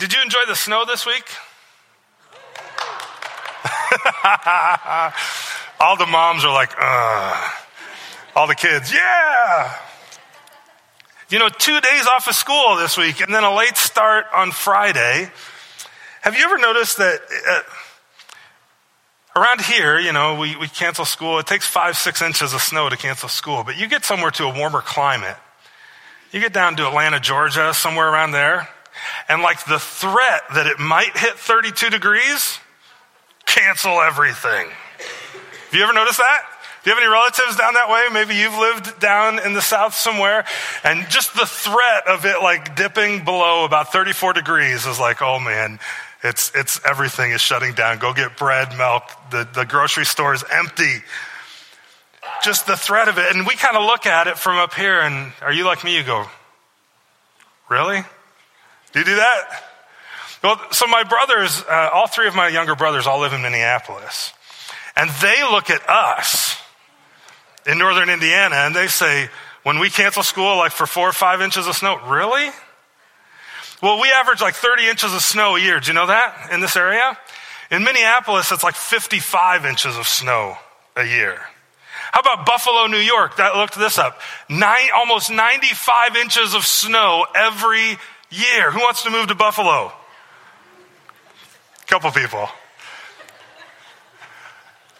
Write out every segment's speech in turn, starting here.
Did you enjoy the snow this week? All the moms are like, Ugh. All the kids, yeah. You know, two days off of school this week and then a late start on Friday. Have you ever noticed that uh, around here, you know, we, we cancel school. It takes five, six inches of snow to cancel school, but you get somewhere to a warmer climate. You get down to Atlanta, Georgia, somewhere around there, and like the threat that it might hit 32 degrees, cancel everything. Have you ever noticed that? Do you have any relatives down that way? Maybe you've lived down in the south somewhere. And just the threat of it like dipping below about 34 degrees is like, oh man, it's, it's everything is shutting down. Go get bread, milk. The, the grocery store is empty. Just the threat of it. And we kind of look at it from up here and are you like me? You go, really? Do you do that? Well, so my brothers, uh, all three of my younger brothers all live in Minneapolis. And they look at us in northern Indiana and they say, when we cancel school, like for four or five inches of snow, really? Well, we average like 30 inches of snow a year. Do you know that in this area? In Minneapolis, it's like 55 inches of snow a year. How about Buffalo, New York? That looked this up. Nine, almost 95 inches of snow every year. Who wants to move to Buffalo? A Couple people.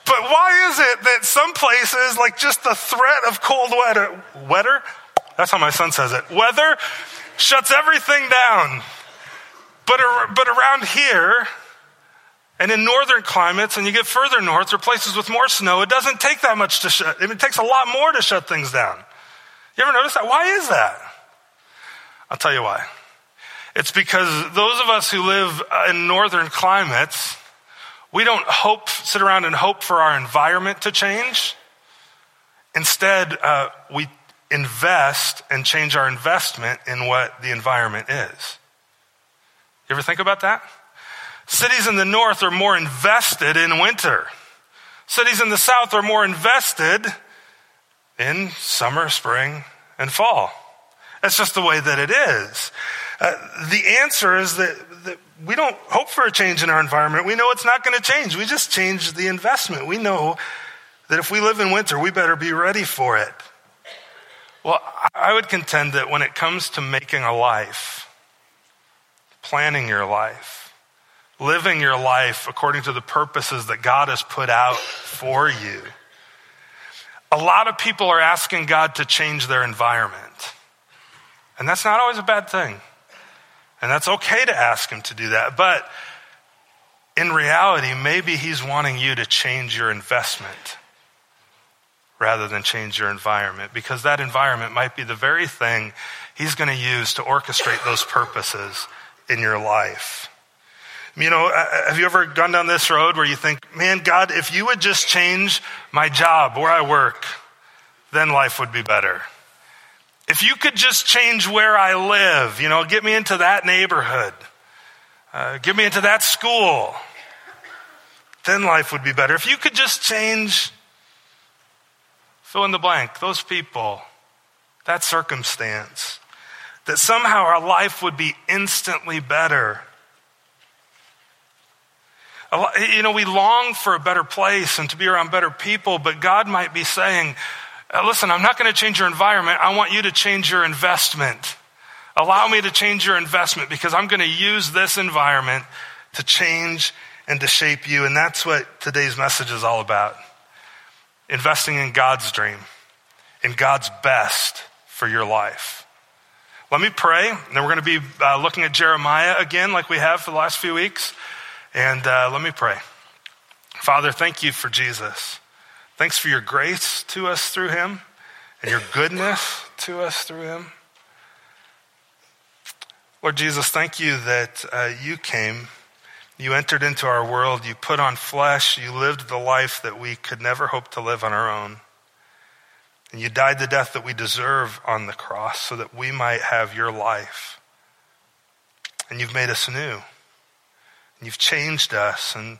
But why is it that some places, like just the threat of cold weather, weather? That's how my son says it. Weather shuts everything down. But, but around here, and in northern climates, and you get further north, or places with more snow, it doesn't take that much to shut, it takes a lot more to shut things down. You ever notice that? Why is that? I'll tell you why. It's because those of us who live in northern climates, we don't hope, sit around and hope for our environment to change. Instead, uh, we invest and change our investment in what the environment is. You ever think about that? Cities in the north are more invested in winter. Cities in the south are more invested in summer, spring, and fall. That's just the way that it is. Uh, the answer is that that we don't hope for a change in our environment. We know it's not going to change. We just change the investment. We know that if we live in winter, we better be ready for it. Well, I would contend that when it comes to making a life, planning your life, living your life according to the purposes that God has put out for you, a lot of people are asking God to change their environment. And that's not always a bad thing. And that's okay to ask him to do that. But in reality, maybe he's wanting you to change your investment rather than change your environment because that environment might be the very thing he's going to use to orchestrate those purposes in your life. You know, uh, uh, have you ever gone down this road where you think, man, God, if you would just change my job where I work, then life would be better. If you could just change where I live, you know, get me into that neighborhood, uh, get me into that school, then life would be better. If you could just change, fill in the blank, those people, that circumstance, that somehow our life would be instantly better. You know, we long for a better place and to be around better people, but God might be saying, uh, listen, I'm not going to change your environment. I want you to change your investment. Allow me to change your investment because I'm going to use this environment to change and to shape you. And that's what today's message is all about investing in God's dream, in God's best for your life. Let me pray, and then we're going to be uh, looking at Jeremiah again, like we have for the last few weeks. And uh, let me pray. Father, thank you for Jesus. Thanks for your grace to us through him and your goodness to us through him. Lord Jesus, thank you that uh, you came, you entered into our world, you put on flesh, you lived the life that we could never hope to live on our own. And you died the death that we deserve on the cross so that we might have your life. And you've made us new. And you've changed us. And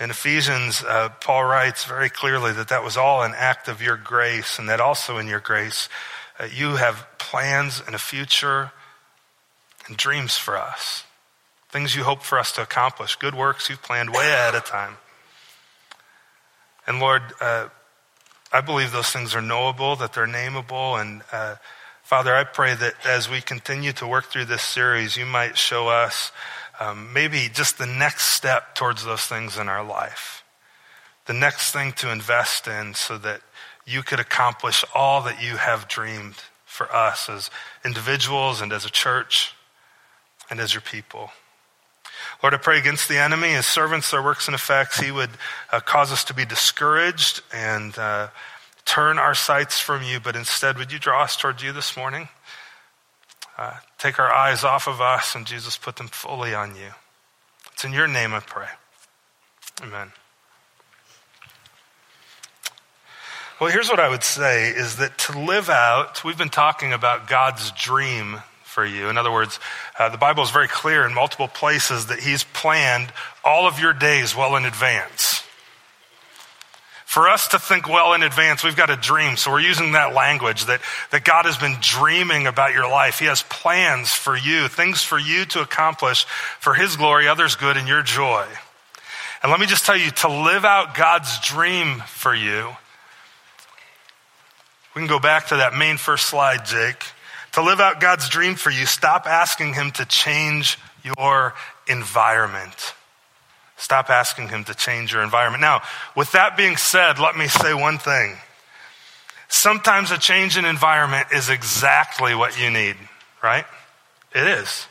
in Ephesians, uh, Paul writes very clearly that that was all an act of your grace, and that also in your grace, uh, you have plans and a future and dreams for us. things you hope for us to accomplish, good works you've planned way ahead of time. And Lord, uh, I believe those things are knowable, that they're nameable. And uh, Father, I pray that as we continue to work through this series, you might show us um, maybe just the next step towards those things in our life, the next thing to invest in so that you could accomplish all that you have dreamed for us as individuals and as a church and as your people. Lord, I pray against the enemy, his servants, their works and effects. He would uh, cause us to be discouraged and uh, turn our sights from you, but instead, would you draw us towards you this morning? Uh, take our eyes off of us and Jesus put them fully on you. It's in your name I pray. Amen. Well, here's what I would say is that to live out, we've been talking about God's dream for you. In other words, uh, the Bible is very clear in multiple places that He's planned all of your days well in advance. For us to think well in advance, we've got a dream. So we're using that language that, that God has been dreaming about your life. He has plans for you, things for you to accomplish for His glory, others' good, and your joy. And let me just tell you to live out God's dream for you, we can go back to that main first slide, Jake. To live out God's dream for you, stop asking Him to change your environment. Stop asking Him to change your environment. Now, with that being said, let me say one thing. Sometimes a change in environment is exactly what you need, right? It is.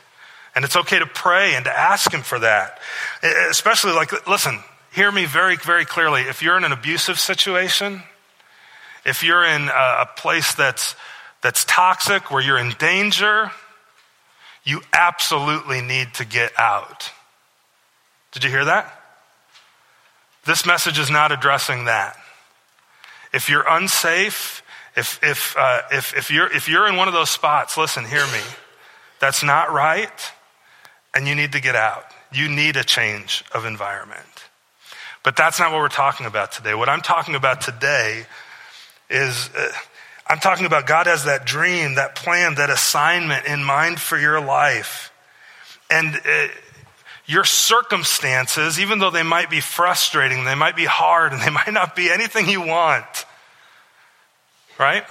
And it's okay to pray and to ask Him for that. Especially like, listen, hear me very, very clearly. If you're in an abusive situation, if you're in a place that's that's toxic, where you're in danger, you absolutely need to get out. Did you hear that? This message is not addressing that. If you're unsafe, if, if, uh, if, if, you're, if you're in one of those spots, listen, hear me. That's not right, and you need to get out. You need a change of environment. But that's not what we're talking about today. What I'm talking about today is. Uh, I'm talking about God has that dream, that plan, that assignment in mind for your life. And uh, your circumstances, even though they might be frustrating, they might be hard, and they might not be anything you want, right?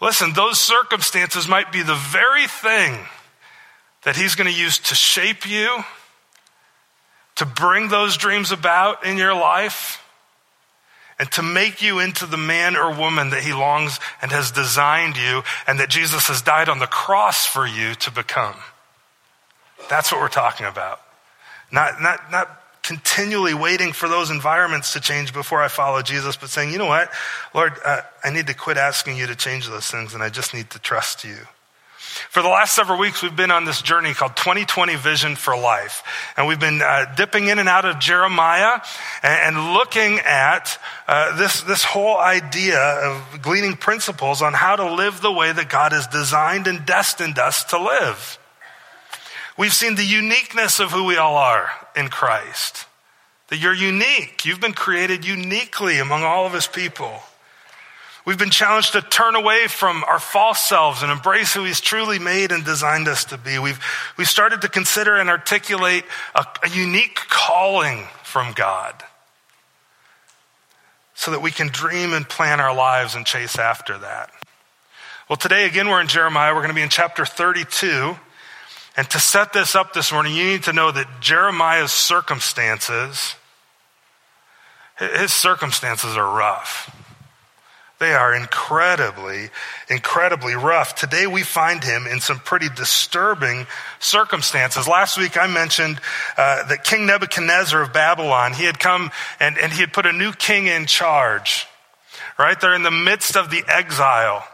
Listen, those circumstances might be the very thing that He's going to use to shape you, to bring those dreams about in your life and to make you into the man or woman that he longs and has designed you and that Jesus has died on the cross for you to become. That's what we're talking about. Not, not, not continually waiting for those environments to change before I follow Jesus, but saying, you know what, Lord, uh, I need to quit asking you to change those things and I just need to trust you. For the last several weeks, we've been on this journey called 2020 Vision for Life. And we've been uh, dipping in and out of Jeremiah and, and looking at uh, this, this whole idea of gleaning principles on how to live the way that God has designed and destined us to live. We've seen the uniqueness of who we all are in Christ. That you're unique. You've been created uniquely among all of his people. We've been challenged to turn away from our false selves and embrace who He's truly made and designed us to be. We've, we've started to consider and articulate a, a unique calling from God so that we can dream and plan our lives and chase after that. Well, today, again, we're in Jeremiah. We're going to be in chapter 32. And to set this up this morning, you need to know that Jeremiah's circumstances, his circumstances are rough. They are incredibly, incredibly rough. Today we find him in some pretty disturbing circumstances. Last week I mentioned uh, that King Nebuchadnezzar of Babylon, he had come and, and he had put a new king in charge. Right? They're in the midst of the exile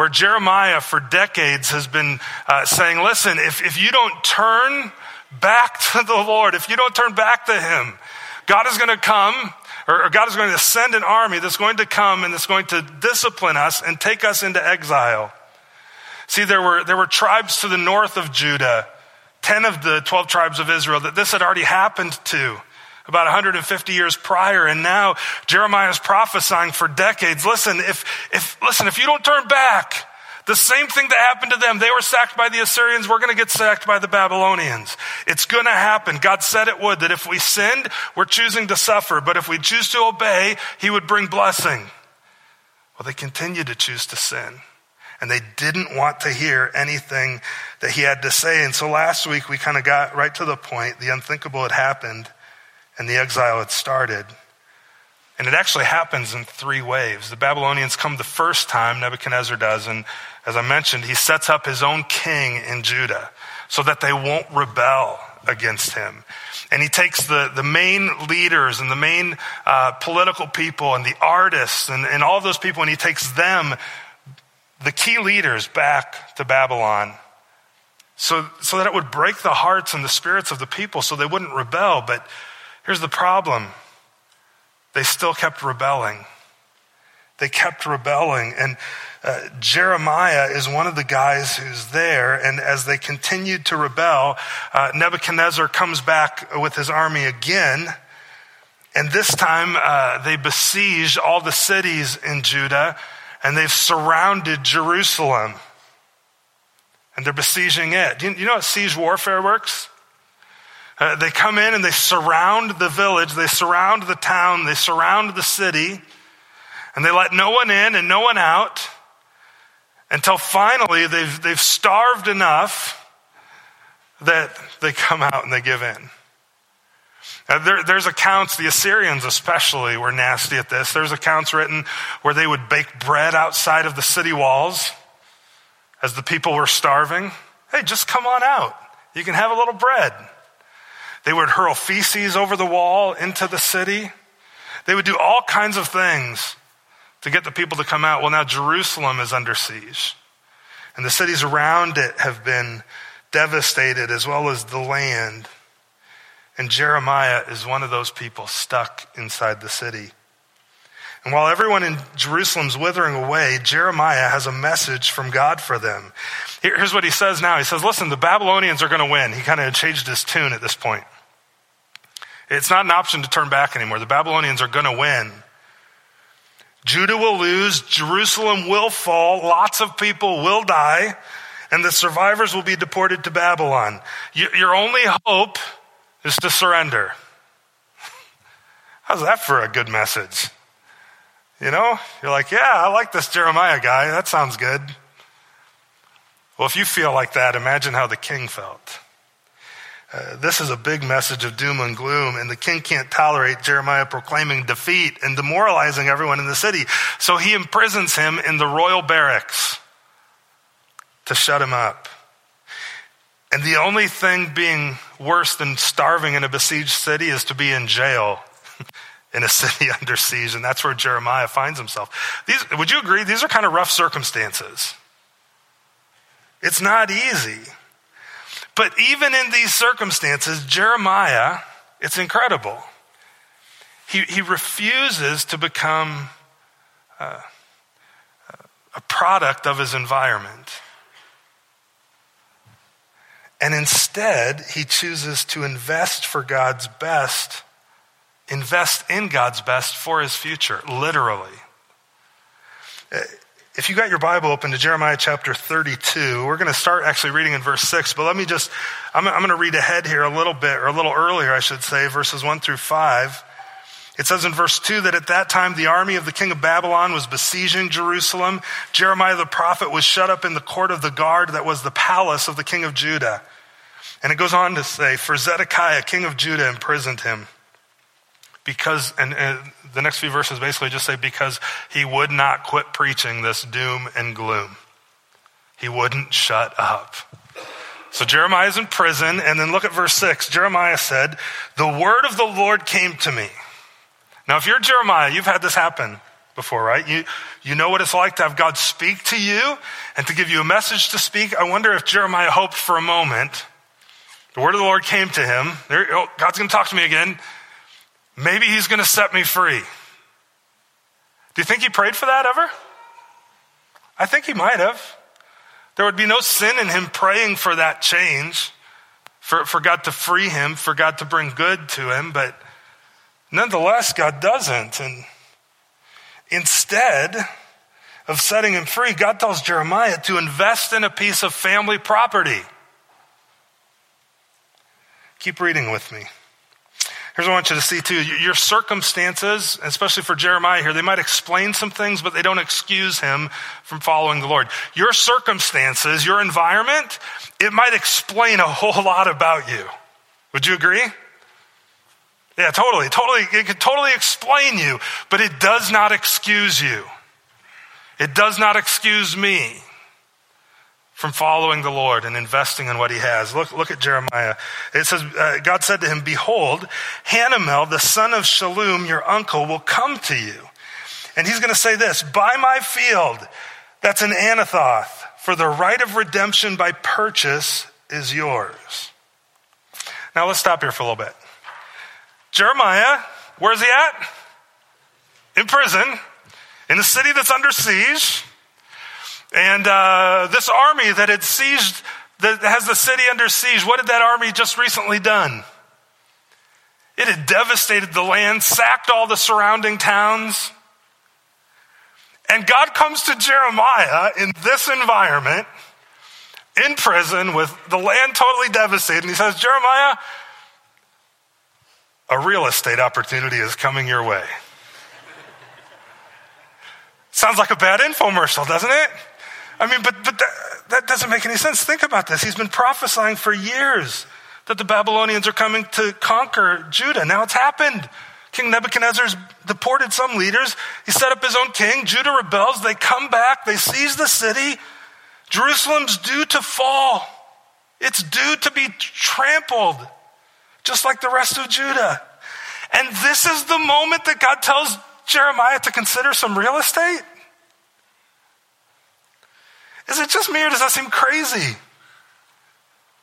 where Jeremiah for decades has been uh, saying, listen, if, if you don't turn back to the Lord, if you don't turn back to him, God is going to come or, God is going to send an army that's going to come and that's going to discipline us and take us into exile. See, there were, there were tribes to the north of Judah, 10 of the 12 tribes of Israel, that this had already happened to about 150 years prior. And now Jeremiah is prophesying for decades. Listen, if, if, listen, if you don't turn back, The same thing that happened to them. They were sacked by the Assyrians. We're going to get sacked by the Babylonians. It's going to happen. God said it would, that if we sinned, we're choosing to suffer. But if we choose to obey, He would bring blessing. Well, they continued to choose to sin. And they didn't want to hear anything that He had to say. And so last week we kind of got right to the point. The unthinkable had happened and the exile had started. And it actually happens in three waves. The Babylonians come the first time, Nebuchadnezzar does, and as I mentioned, he sets up his own king in Judah so that they won't rebel against him. And he takes the, the main leaders and the main uh, political people and the artists and, and all those people, and he takes them, the key leaders, back to Babylon so, so that it would break the hearts and the spirits of the people so they wouldn't rebel. But here's the problem they still kept rebelling. They kept rebelling. And uh, Jeremiah is one of the guys who's there. And as they continued to rebel, uh, Nebuchadnezzar comes back with his army again. And this time uh, they besiege all the cities in Judah and they've surrounded Jerusalem. And they're besieging it. You, you know how siege warfare works? Uh, they come in and they surround the village, they surround the town, they surround the city, and they let no one in and no one out until finally they've, they've starved enough that they come out and they give in. Uh, there, there's accounts, the Assyrians especially were nasty at this. There's accounts written where they would bake bread outside of the city walls as the people were starving. Hey, just come on out. You can have a little bread. They would hurl feces over the wall into the city. They would do all kinds of things to get the people to come out. Well, now Jerusalem is under siege, and the cities around it have been devastated, as well as the land. And Jeremiah is one of those people stuck inside the city. And while everyone in Jerusalem's withering away, Jeremiah has a message from God for them. Here's what he says now. He says, listen, the Babylonians are going to win. He kind of changed his tune at this point. It's not an option to turn back anymore. The Babylonians are going to win. Judah will lose. Jerusalem will fall. Lots of people will die. And the survivors will be deported to Babylon. Your only hope is to surrender. How's that for a good message? You know, you're like, yeah, I like this Jeremiah guy. That sounds good. Well, if you feel like that, imagine how the king felt. Uh, this is a big message of doom and gloom, and the king can't tolerate Jeremiah proclaiming defeat and demoralizing everyone in the city. So he imprisons him in the royal barracks to shut him up. And the only thing being worse than starving in a besieged city is to be in jail in a city under siege, and that's where Jeremiah finds himself. These, would you agree? These are kind of rough circumstances. It's not easy. But even in these circumstances, Jeremiah, it's incredible. He, he refuses to become uh, a product of his environment. And instead, he chooses to invest for God's best invest in God's best for his future, literally. If you got your Bible open to Jeremiah chapter 32, we're going to start actually reading in verse 6, but let me just, I'm, I'm going to read ahead here a little bit, or a little earlier, I should say, verses 1 through 5. It says in verse 2 that at that time the army of the king of Babylon was besieging Jerusalem. Jeremiah the prophet was shut up in the court of the guard that was the palace of the king of Judah. And it goes on to say, For Zedekiah, king of Judah, imprisoned him because, and, and, the next few verses basically just say, because he would not quit preaching this doom and gloom. He wouldn't shut up. So Jeremiah is in prison, and then look at verse 6. Jeremiah said, The word of the Lord came to me. Now, if you're Jeremiah, you've had this happen before, right? You, you know what it's like to have God speak to you and to give you a message to speak. I wonder if Jeremiah hoped for a moment. The word of the Lord came to him. There, oh, God's going to talk to me again. Maybe he's going to set me free. Do you think he prayed for that ever? I think he might have. There would be no sin in him praying for that change, for, for God to free him, for God to bring good to him, but nonetheless, God doesn't. And instead, of setting him free, God tells Jeremiah to invest in a piece of family property. Keep reading with me. Here's what I want you to see too. Your circumstances, especially for Jeremiah here, they might explain some things, but they don't excuse him from following the Lord. Your circumstances, your environment, it might explain a whole lot about you. Would you agree? Yeah, totally, totally. It could totally explain you, but it does not excuse you. It does not excuse me from following the Lord and investing in what he has. Look, look at Jeremiah. It says, uh, God said to him, Behold, Hanamel, the son of Shallum, your uncle, will come to you. And he's going to say this Buy my field, that's an Anathoth, for the right of redemption by purchase is yours. Now let's stop here for a little bit. Jeremiah, where's he at? In prison, in a city that's under siege. And uh, this army that had sieged, that has the city under siege, what had that army just recently done? It had devastated the land, sacked all the surrounding towns. And God comes to Jeremiah in this environment, in prison, with the land totally devastated. And he says, Jeremiah, a real estate opportunity is coming your way. Sounds like a bad infomercial, doesn't it? I mean, but, but that, that doesn't make any sense. Think about this. He's been prophesying for years that the Babylonians are coming to conquer Judah. Now it's happened. King Nebuchadnezzar's deported some leaders. He set up his own king. Judah rebels. They come back. They seize the city. Jerusalem's due to fall. It's due to be trampled, just like the rest of Judah. And this is the moment that God tells Jeremiah to consider some real estate. Is it just me or does that seem crazy?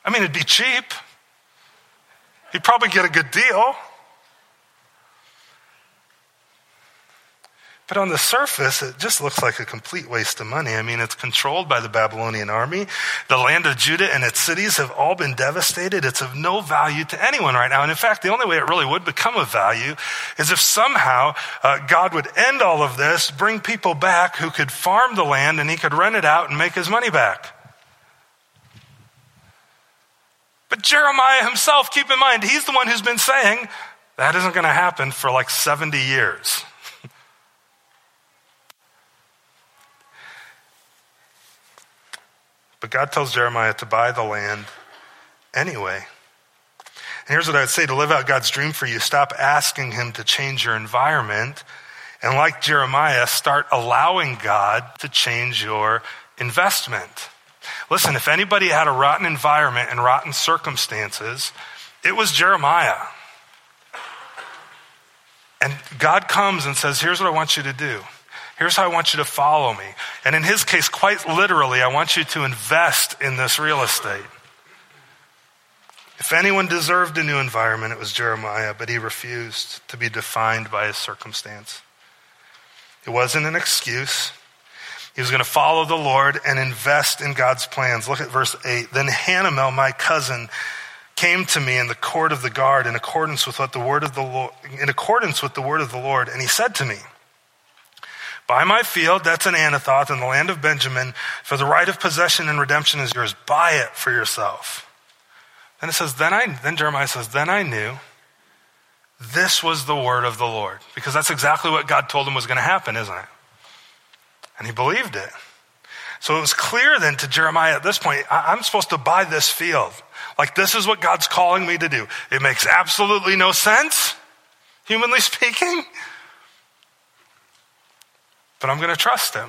I mean, it'd be cheap. He'd probably get a good deal. But on the surface, it just looks like a complete waste of money. I mean, it's controlled by the Babylonian army. The land of Judah and its cities have all been devastated. It's of no value to anyone right now. And in fact, the only way it really would become of value is if somehow uh, God would end all of this, bring people back who could farm the land and he could rent it out and make his money back. But Jeremiah himself, keep in mind, he's the one who's been saying that isn't going to happen for like 70 years. But God tells Jeremiah to buy the land anyway. And here's what I would say to live out God's dream for you stop asking Him to change your environment. And like Jeremiah, start allowing God to change your investment. Listen, if anybody had a rotten environment and rotten circumstances, it was Jeremiah. And God comes and says, Here's what I want you to do. Here's how I want you to follow me. And in his case, quite literally, I want you to invest in this real estate. If anyone deserved a new environment, it was Jeremiah, but he refused to be defined by his circumstance. It wasn't an excuse. He was going to follow the Lord and invest in God's plans. Look at verse 8. Then Hanamel, my cousin, came to me in the court of the guard in accordance with what the word of the Lord, in accordance with the word of the Lord, and he said to me, Buy my field, that's an Anathoth in the land of Benjamin, for the right of possession and redemption is yours. Buy it for yourself. Then it says, then I, then Jeremiah says, then I knew this was the word of the Lord. Because that's exactly what God told him was going to happen, isn't it? And he believed it. So it was clear then to Jeremiah at this point, I'm supposed to buy this field. Like this is what God's calling me to do. It makes absolutely no sense, humanly speaking but I'm going to trust him.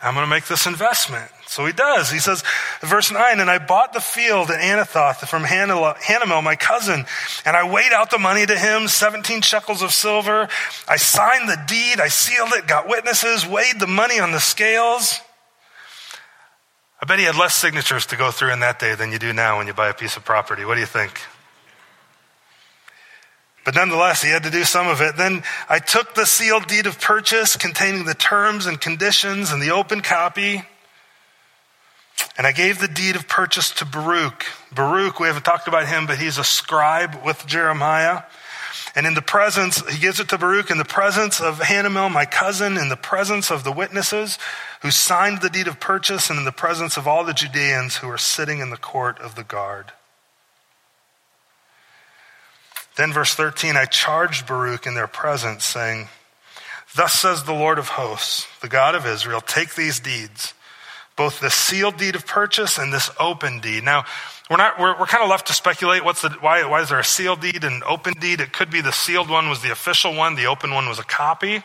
I'm going to make this investment. So he does. He says, verse 9, and I bought the field at Anathoth from Hanamel, my cousin, and I weighed out the money to him, 17 shekels of silver. I signed the deed, I sealed it, got witnesses, weighed the money on the scales. I bet he had less signatures to go through in that day than you do now when you buy a piece of property. What do you think? But nonetheless, he had to do some of it. Then I took the sealed deed of purchase containing the terms and conditions and the open copy. And I gave the deed of purchase to Baruch. Baruch, we haven't talked about him, but he's a scribe with Jeremiah. And in the presence, he gives it to Baruch in the presence of Hanamel, my cousin, in the presence of the witnesses who signed the deed of purchase, and in the presence of all the Judeans who are sitting in the court of the guard. Then, verse 13, I charged Baruch in their presence, saying, Thus says the Lord of hosts, the God of Israel, take these deeds, both the sealed deed of purchase and this open deed. Now, we're not, we're, we're kind of left to speculate what's the, why, why is there a sealed deed and open deed? It could be the sealed one was the official one, the open one was a copy, kind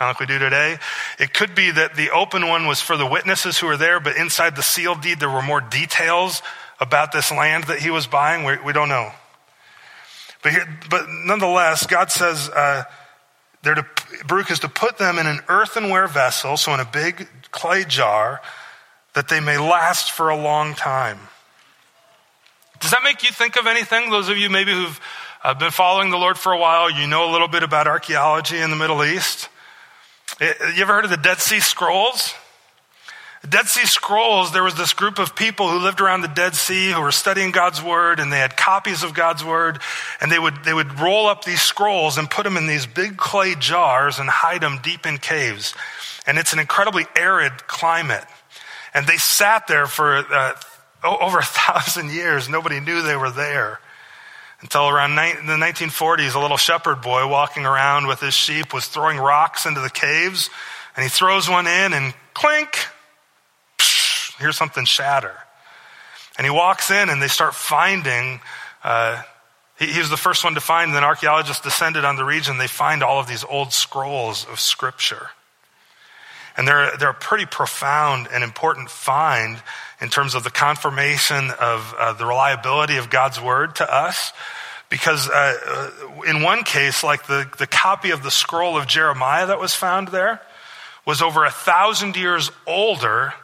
of like we do today. It could be that the open one was for the witnesses who were there, but inside the sealed deed, there were more details about this land that he was buying. We, we don't know. But, here, but nonetheless, God says, uh, they're to, Baruch is to put them in an earthenware vessel, so in a big clay jar, that they may last for a long time. Does that make you think of anything? Those of you maybe who've uh, been following the Lord for a while, you know a little bit about archaeology in the Middle East. Eh, you ever heard of the Dead Sea Scrolls? Dead Sea Scrolls, there was this group of people who lived around the Dead Sea who were studying God's Word and they had copies of God's Word and they would, they would roll up these scrolls and put them in these big clay jars and hide them deep in caves. And it's an incredibly arid climate. And they sat there for uh, over a thousand years. Nobody knew they were there. Until around ni- the 1940s, a little shepherd boy walking around with his sheep was throwing rocks into the caves and he throws one in and clink, hear something shatter. And he walks in and they start finding, uh, he, he, was the first one to find, and then archaeologists descended on the region. They find all of these old scrolls of scripture. And they're, they're a pretty profound and important find in terms of the confirmation of uh, the reliability of God's word to us. Because uh, uh in one case, like the, the copy of the scroll of Jeremiah that was found there was over a thousand years older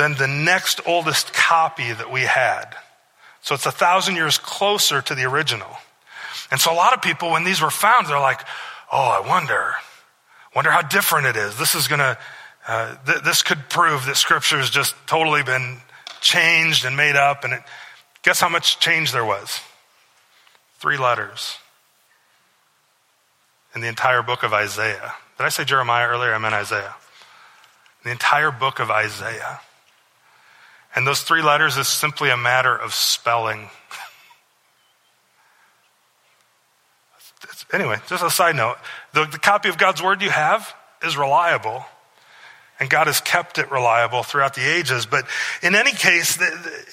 than the next oldest copy that we had. So it's a thousand years closer to the original. And so a lot of people, when these were found, they're like, oh, I wonder, wonder how different it is. This is going to, uh, th- this could prove that scripture has just totally been changed and made up. And it, guess how much change there was? Three letters in the entire book of Isaiah. Did I say Jeremiah earlier? I meant Isaiah. The entire book of Isaiah. And those three letters is simply a matter of spelling. anyway, just a side note the, the copy of God's Word you have is reliable. And God has kept it reliable throughout the ages. But in any case,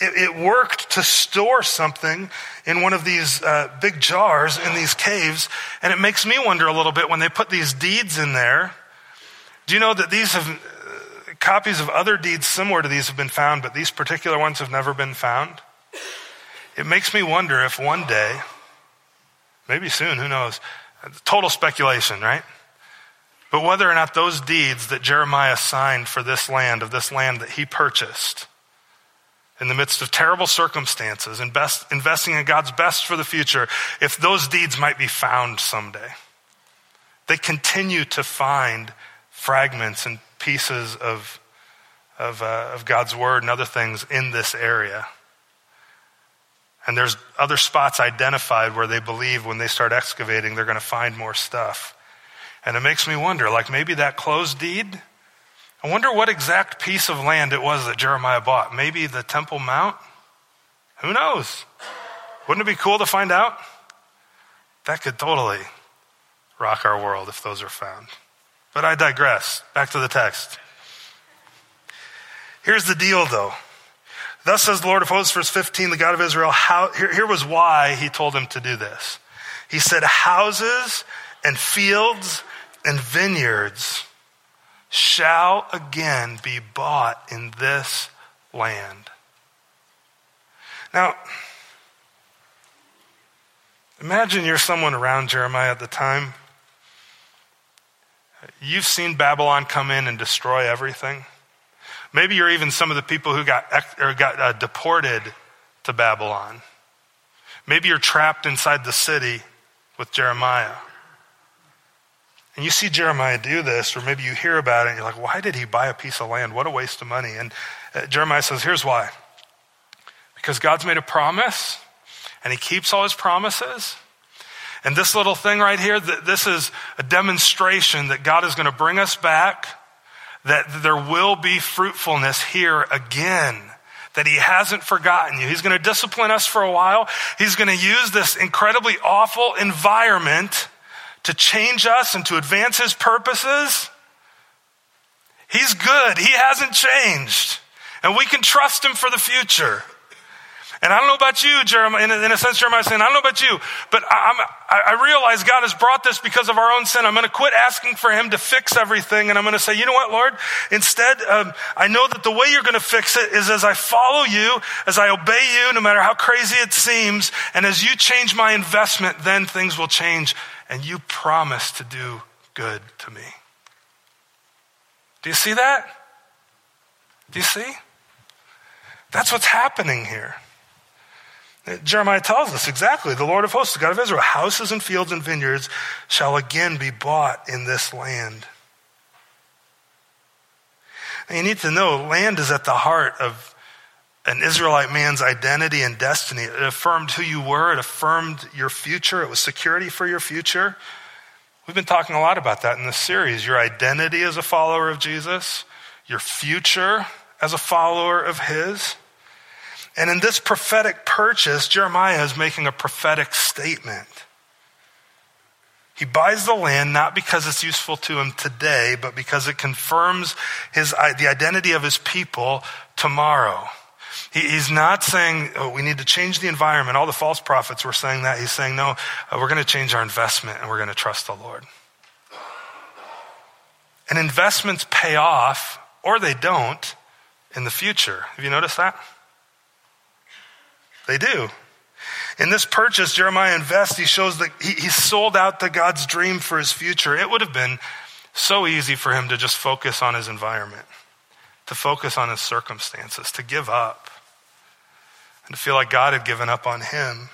it worked to store something in one of these uh, big jars in these caves. And it makes me wonder a little bit when they put these deeds in there. Do you know that these have Copies of other deeds similar to these have been found, but these particular ones have never been found. It makes me wonder if one day, maybe soon, who knows, total speculation, right? But whether or not those deeds that Jeremiah signed for this land, of this land that he purchased, in the midst of terrible circumstances, invest, investing in God's best for the future, if those deeds might be found someday. They continue to find fragments and pieces of, of, uh, of God's word and other things in this area. And there's other spots identified where they believe when they start excavating, they're going to find more stuff. And it makes me wonder like maybe that closed deed, I wonder what exact piece of land it was that Jeremiah bought. Maybe the Temple Mount? Who knows? Wouldn't it be cool to find out? That could totally rock our world if those are found. But I digress. Back to the text. Here's the deal, though. Thus says the Lord of hosts, verse 15, the God of Israel, how, here, here was why he told him to do this. He said, Houses and fields and vineyards shall again be bought in this land. Now, imagine you're someone around Jeremiah at the time You've seen Babylon come in and destroy everything. Maybe you're even some of the people who got, or got uh, deported to Babylon. Maybe you're trapped inside the city with Jeremiah. And you see Jeremiah do this, or maybe you hear about it and you're like, why did he buy a piece of land? What a waste of money. And uh, Jeremiah says, here's why. Because God's made a promise, and he keeps all his promises. And this little thing right here, this is a demonstration that God is going to bring us back, that there will be fruitfulness here again, that He hasn't forgotten you. He's going to discipline us for a while. He's going to use this incredibly awful environment to change us and to advance His purposes. He's good. He hasn't changed. And we can trust Him for the future. And I don't know about you, Jeremiah, in a, in a sense, Jeremiah saying, I don't know about you, but I, I, I realize God has brought this because of our own sin. I'm going to quit asking for Him to fix everything. And I'm going to say, you know what, Lord? Instead, um, I know that the way you're going to fix it is as I follow you, as I obey you, no matter how crazy it seems. And as you change my investment, then things will change. And you promise to do good to me. Do you see that? Do you see? That's what's happening here. Jeremiah tells us exactly the Lord of hosts, the God of Israel, houses and fields and vineyards shall again be bought in this land. And you need to know land is at the heart of an Israelite man's identity and destiny. It affirmed who you were, it affirmed your future, it was security for your future. We've been talking a lot about that in this series your identity as a follower of Jesus, your future as a follower of His. And in this prophetic purchase, Jeremiah is making a prophetic statement. He buys the land not because it's useful to him today, but because it confirms his, the identity of his people tomorrow. He, he's not saying, oh, we need to change the environment. All the false prophets were saying that. He's saying, no, uh, we're going to change our investment and we're going to trust the Lord. And investments pay off, or they don't, in the future. Have you noticed that? They do. In this purchase, Jeremiah invests, he shows that he, he sold out to God's dream for his future. It would have been so easy for him to just focus on his environment, to focus on his circumstances, to give up, and to feel like God had given up on him.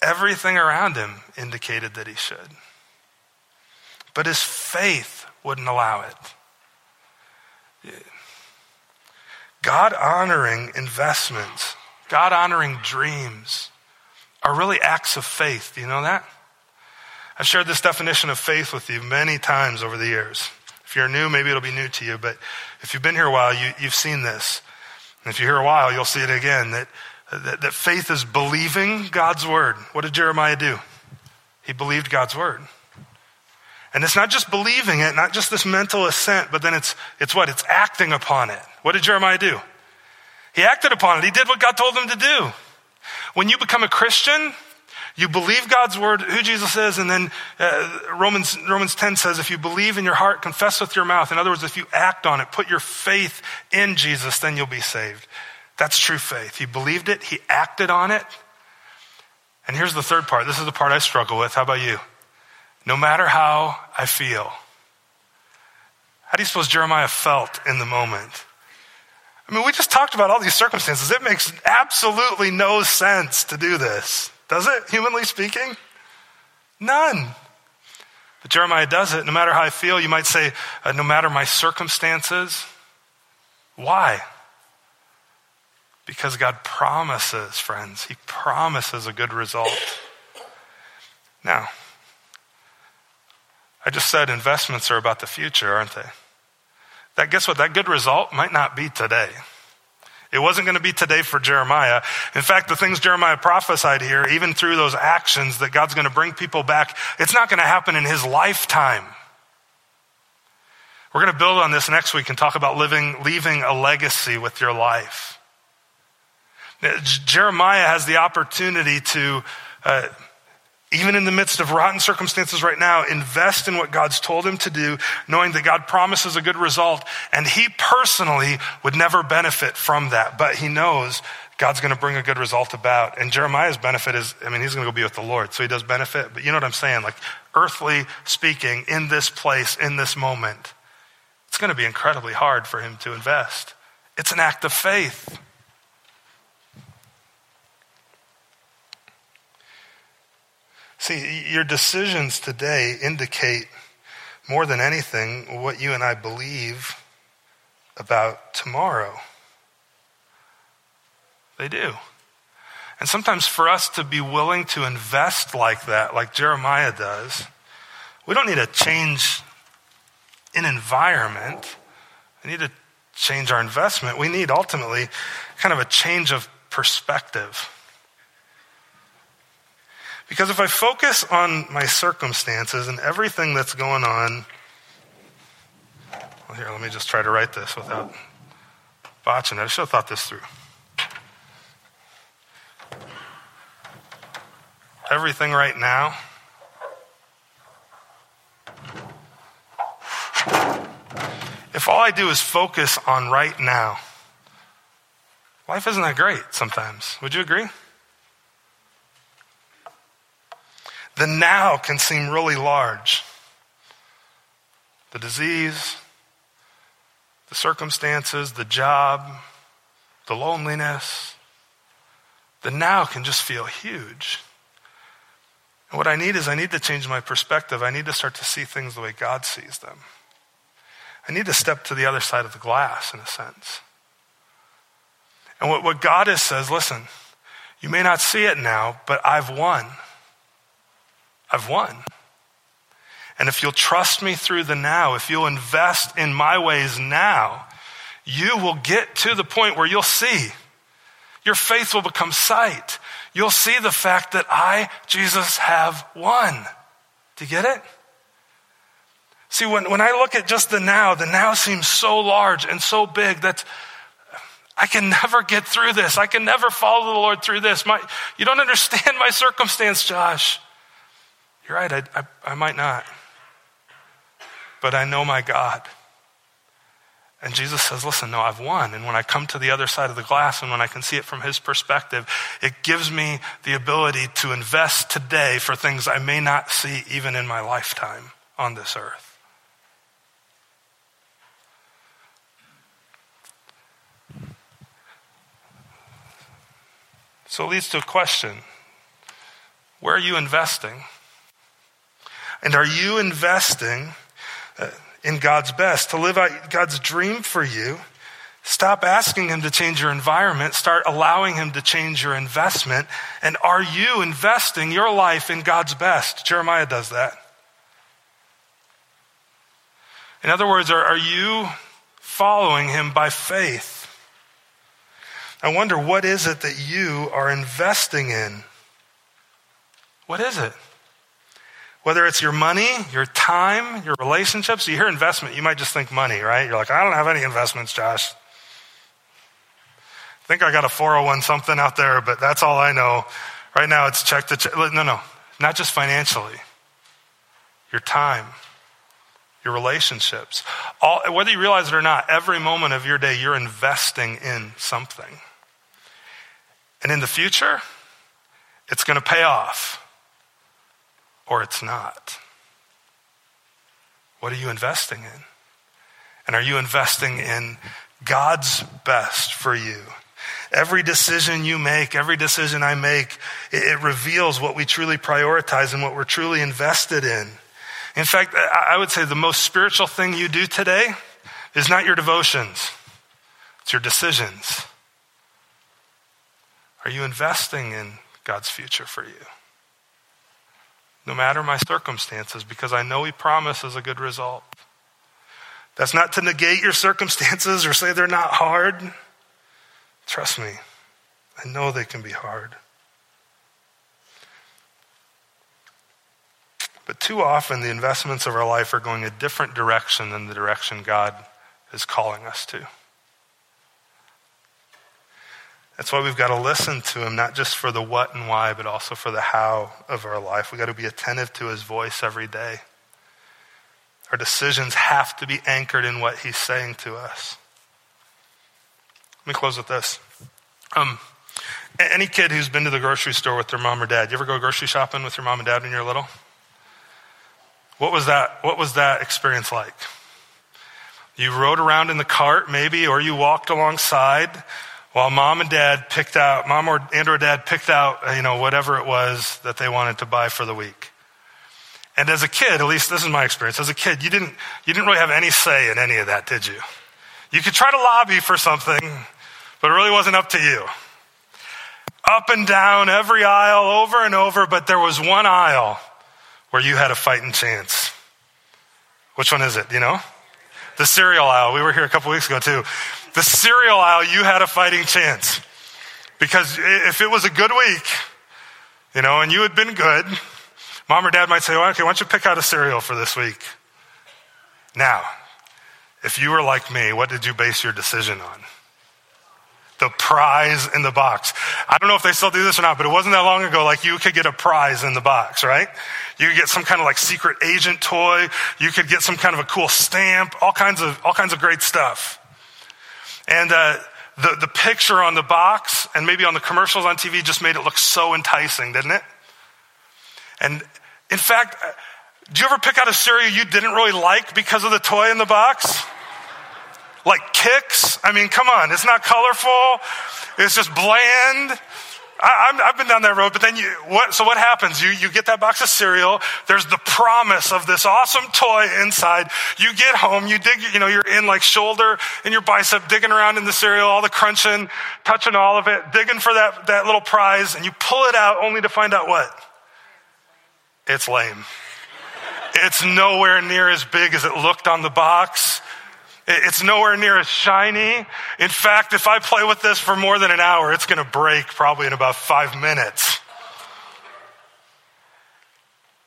Everything around him indicated that he should. But his faith wouldn't allow it. God honoring investments God honoring dreams are really acts of faith. Do you know that? I've shared this definition of faith with you many times over the years. If you're new, maybe it'll be new to you, but if you've been here a while, you, have seen this. And if you're here a while, you'll see it again that, that, that faith is believing God's word. What did Jeremiah do? He believed God's word. And it's not just believing it, not just this mental assent, but then it's, it's what? It's acting upon it. What did Jeremiah do? He acted upon it. He did what God told him to do. When you become a Christian, you believe God's word, who Jesus is, and then uh, Romans, Romans 10 says, if you believe in your heart, confess with your mouth. In other words, if you act on it, put your faith in Jesus, then you'll be saved. That's true faith. He believed it, he acted on it. And here's the third part. This is the part I struggle with. How about you? No matter how I feel. How do you suppose Jeremiah felt in the moment? I mean, we just talked about all these circumstances. It makes absolutely no sense to do this, does it, humanly speaking? None. But Jeremiah does it. No matter how I feel, you might say, uh, no matter my circumstances. Why? Because God promises, friends. He promises a good result. Now, I just said investments are about the future, aren't they? That guess what? That good result might not be today. It wasn't going to be today for Jeremiah. In fact, the things Jeremiah prophesied here, even through those actions that God's going to bring people back, it's not going to happen in his lifetime. We're going to build on this next week and talk about living, leaving a legacy with your life. Jeremiah has the opportunity to uh, even in the midst of rotten circumstances right now, invest in what God's told him to do, knowing that God promises a good result. And he personally would never benefit from that, but he knows God's going to bring a good result about. And Jeremiah's benefit is, I mean, he's going to go be with the Lord, so he does benefit. But you know what I'm saying? Like, earthly speaking, in this place, in this moment, it's going to be incredibly hard for him to invest. It's an act of faith. See, your decisions today indicate more than anything what you and I believe about tomorrow. They do. And sometimes for us to be willing to invest like that, like Jeremiah does, we don't need to change an environment. We need to change our investment. We need ultimately kind of a change of perspective. Because if I focus on my circumstances and everything that's going on, well, here, let me just try to write this without botching it. I should have thought this through. Everything right now. If all I do is focus on right now, life isn't that great sometimes. Would you agree? The now can seem really large. The disease, the circumstances, the job, the loneliness. The now can just feel huge. And what I need is I need to change my perspective. I need to start to see things the way God sees them. I need to step to the other side of the glass, in a sense. And what, what God is says, listen, you may not see it now, but I've won. I've won. And if you'll trust me through the now, if you'll invest in my ways now, you will get to the point where you'll see. Your faith will become sight. You'll see the fact that I, Jesus, have won. Do you get it? See, when, when I look at just the now, the now seems so large and so big that I can never get through this. I can never follow the Lord through this. My, you don't understand my circumstance, Josh. You're right, I, I, I might not. But I know my God. And Jesus says, Listen, no, I've won. And when I come to the other side of the glass and when I can see it from his perspective, it gives me the ability to invest today for things I may not see even in my lifetime on this earth. So it leads to a question Where are you investing? And are you investing uh, in God's best to live out God's dream for you? Stop asking Him to change your environment. Start allowing Him to change your investment. And are you investing your life in God's best? Jeremiah does that. In other words, are, are you following Him by faith? I wonder what is it that you are investing in? What is it? Whether it's your money, your time, your relationships, you hear investment, you might just think money, right? You're like, I don't have any investments, Josh. I think I got a 401 something out there, but that's all I know. Right now it's check to check. No, no, not just financially. Your time, your relationships. All, whether you realize it or not, every moment of your day you're investing in something. And in the future, it's going to pay off or it's not. What are you investing in? And are you investing in God's best for you? Every decision you make, every decision I make, it, reveals what we truly prioritize and what we're truly invested in. In fact, I would say the most spiritual thing you do today is not your devotions, it's your decisions. Are you investing in God's future for you? No matter my circumstances, because I know He promises a good result. That's not to negate your circumstances or say they're not hard. Trust me, I know they can be hard. But too often, the investments of our life are going a different direction than the direction God is calling us to. That's why we've got to listen to him, not just for the what and why, but also for the how of our life. We've got to be attentive to his voice every day. Our decisions have to be anchored in what he's saying to us. Let me close with this. Um, any kid who's been to the grocery store with their mom or dad, you ever go grocery shopping with your mom and dad when you're little? What was that, what was that experience like? You rode around in the cart, maybe, or you walked alongside while mom and dad picked out, mom or, and or dad picked out, you know, whatever it was that they wanted to buy for the week. And as a kid, at least this is my experience, as a kid, you didn't, you didn't really have any say in any of that, did you? You could try to lobby for something, but it really wasn't up to you. Up and down every aisle over and over, but there was one aisle where you had a fighting chance. Which one is it? You know? The cereal aisle. We were here a couple weeks ago too. The cereal aisle, you had a fighting chance. Because if it was a good week, you know, and you had been good, mom or dad might say, well, okay, why don't you pick out a cereal for this week? Now, if you were like me, what did you base your decision on? The prize in the box. I don't know if they still do this or not, but it wasn't that long ago like you could get a prize in the box, right? You could get some kind of like secret agent toy. You could get some kind of a cool stamp, all kinds of, all kinds of great stuff. And, uh, the, the picture on the box and maybe on the commercials on TV just made it look so enticing, didn't it? And in fact, uh, do you ever pick out a cereal you didn't really like because of the toy in the box? Like Kix? I mean, come on, it's not colorful, it's just bland. I, have been down that road, but then you, what, so what happens? You, you get that box of cereal. There's the promise of this awesome toy inside. You get home, you dig, you know, you're in like shoulder and your bicep, digging around in the cereal, all the crunching, touching all of it, digging for that, that little prize, and you pull it out only to find out what? It's lame. It's nowhere near as big as it looked on the box. It's nowhere near as shiny. In fact, if I play with this for more than an hour, it's going to break probably in about five minutes.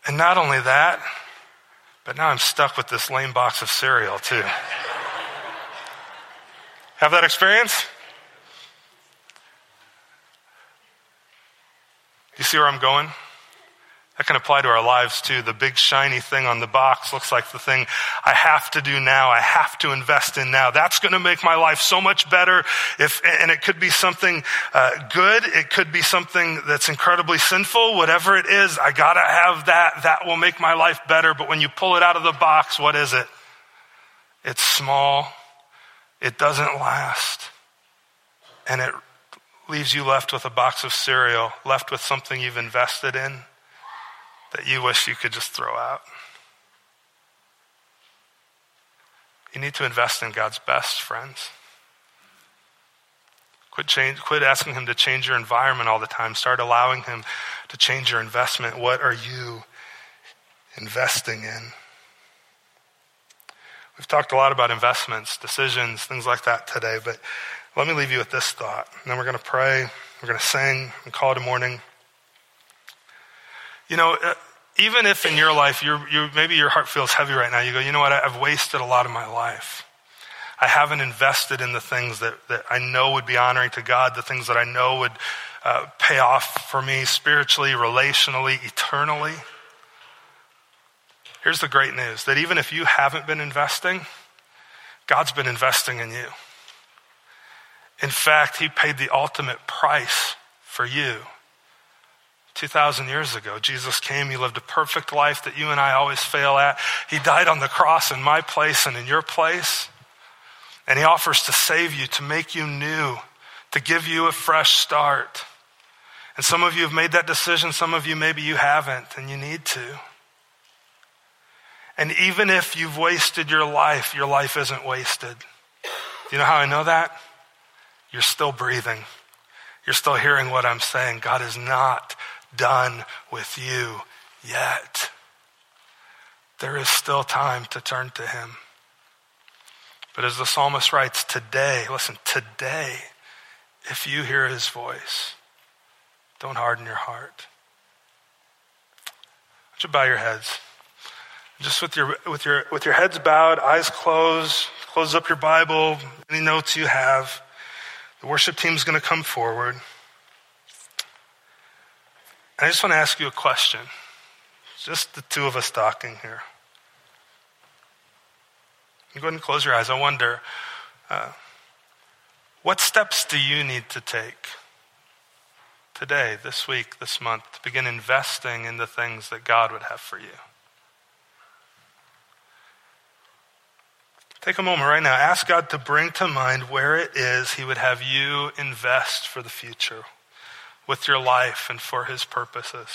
And not only that, but now I'm stuck with this lame box of cereal too. Have that experience? You see where I'm going? That can apply to our lives too. The big shiny thing on the box looks like the thing I have to do now. I have to invest in now. That's going to make my life so much better. If, and it could be something uh, good. It could be something that's incredibly sinful. Whatever it is, I got to have that. That will make my life better. But when you pull it out of the box, what is it? It's small. It doesn't last. And it leaves you left with a box of cereal, left with something you've invested in that you wish you could just throw out. You need to invest in God's best, friends. Quit, change, quit asking Him to change your environment all the time. Start allowing Him to change your investment. What are you investing in? We've talked a lot about investments, decisions, things like that today, but let me leave you with this thought. And then we're going to pray, we're going to sing, and call it a morning. You know, uh, even if in your life, you're, you maybe your heart feels heavy right now, you go, you know what, I've wasted a lot of my life. I haven't invested in the things that, that I know would be honoring to God, the things that I know would uh, pay off for me spiritually, relationally, eternally. Here's the great news that even if you haven't been investing, God's been investing in you. In fact, He paid the ultimate price for you 2,000 years ago. Jesus came, He lived a perfect life that you and I always fail at. He died on the cross in my place and in your place. And He offers to save you, to make you new, to give you a fresh start. And some of you have made that decision, some of you maybe you haven't, and you need to. And even if you've wasted your life, your life isn't wasted. Do you know how I know that? You're still breathing. You're still hearing what I'm saying. God is not done with you yet. There is still time to turn to him. But as the psalmist writes, today, listen, today, if you hear his voice, don't harden your heart. Would you bow your heads? Just with your, with your, with your heads bowed, eyes closed, close up your Bible, any notes you have. The worship team is going to come forward. I just want to ask you a question. Just the two of us talking here. You go ahead and close your eyes. I wonder, uh, what steps do you need to take today, this week, this month, to begin investing in the things that God would have for you? Take a moment right now. Ask God to bring to mind where it is He would have you invest for the future with your life and for his purposes.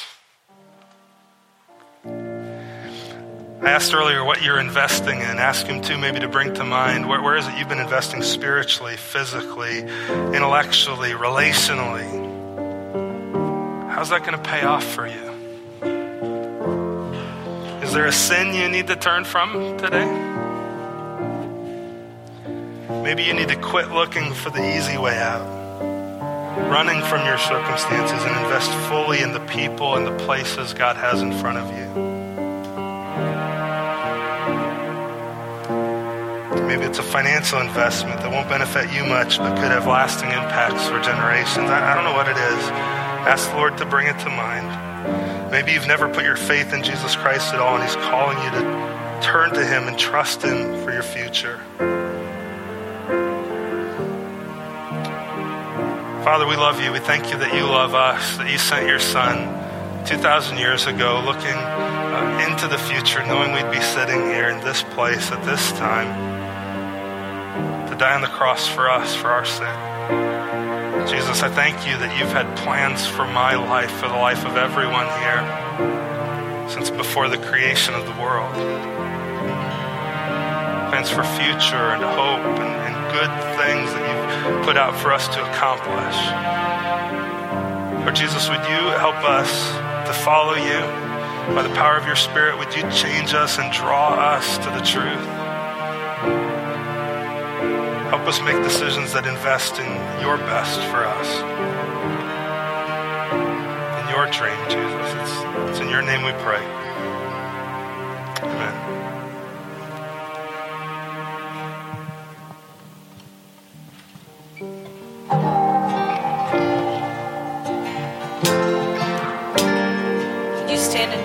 I asked earlier what you're investing in. Ask him too, maybe to bring to mind where, where is it you've been investing spiritually, physically, intellectually, relationally. how's that going to pay off for you? Is there a sin you need to turn from today? Maybe you need to quit looking for the easy way out, running from your circumstances, and invest fully in the people and the places God has in front of you. Maybe it's a financial investment that won't benefit you much but could have lasting impacts for generations. I, I don't know what it is. Ask the Lord to bring it to mind. Maybe you've never put your faith in Jesus Christ at all, and He's calling you to turn to Him and trust Him for your future. Father, we love you. We thank you that you love us, that you sent your Son 2,000 years ago looking uh, into the future, knowing we'd be sitting here in this place at this time to die on the cross for us, for our sin. Jesus, I thank you that you've had plans for my life, for the life of everyone here, since before the creation of the world. Plans for future and hope and, and good things that put out for us to accomplish. Lord Jesus, would you help us to follow you by the power of your Spirit? Would you change us and draw us to the truth? Help us make decisions that invest in your best for us. In your dream, Jesus. It's, it's in your name we pray. Amen.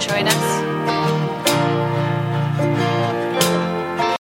Join us?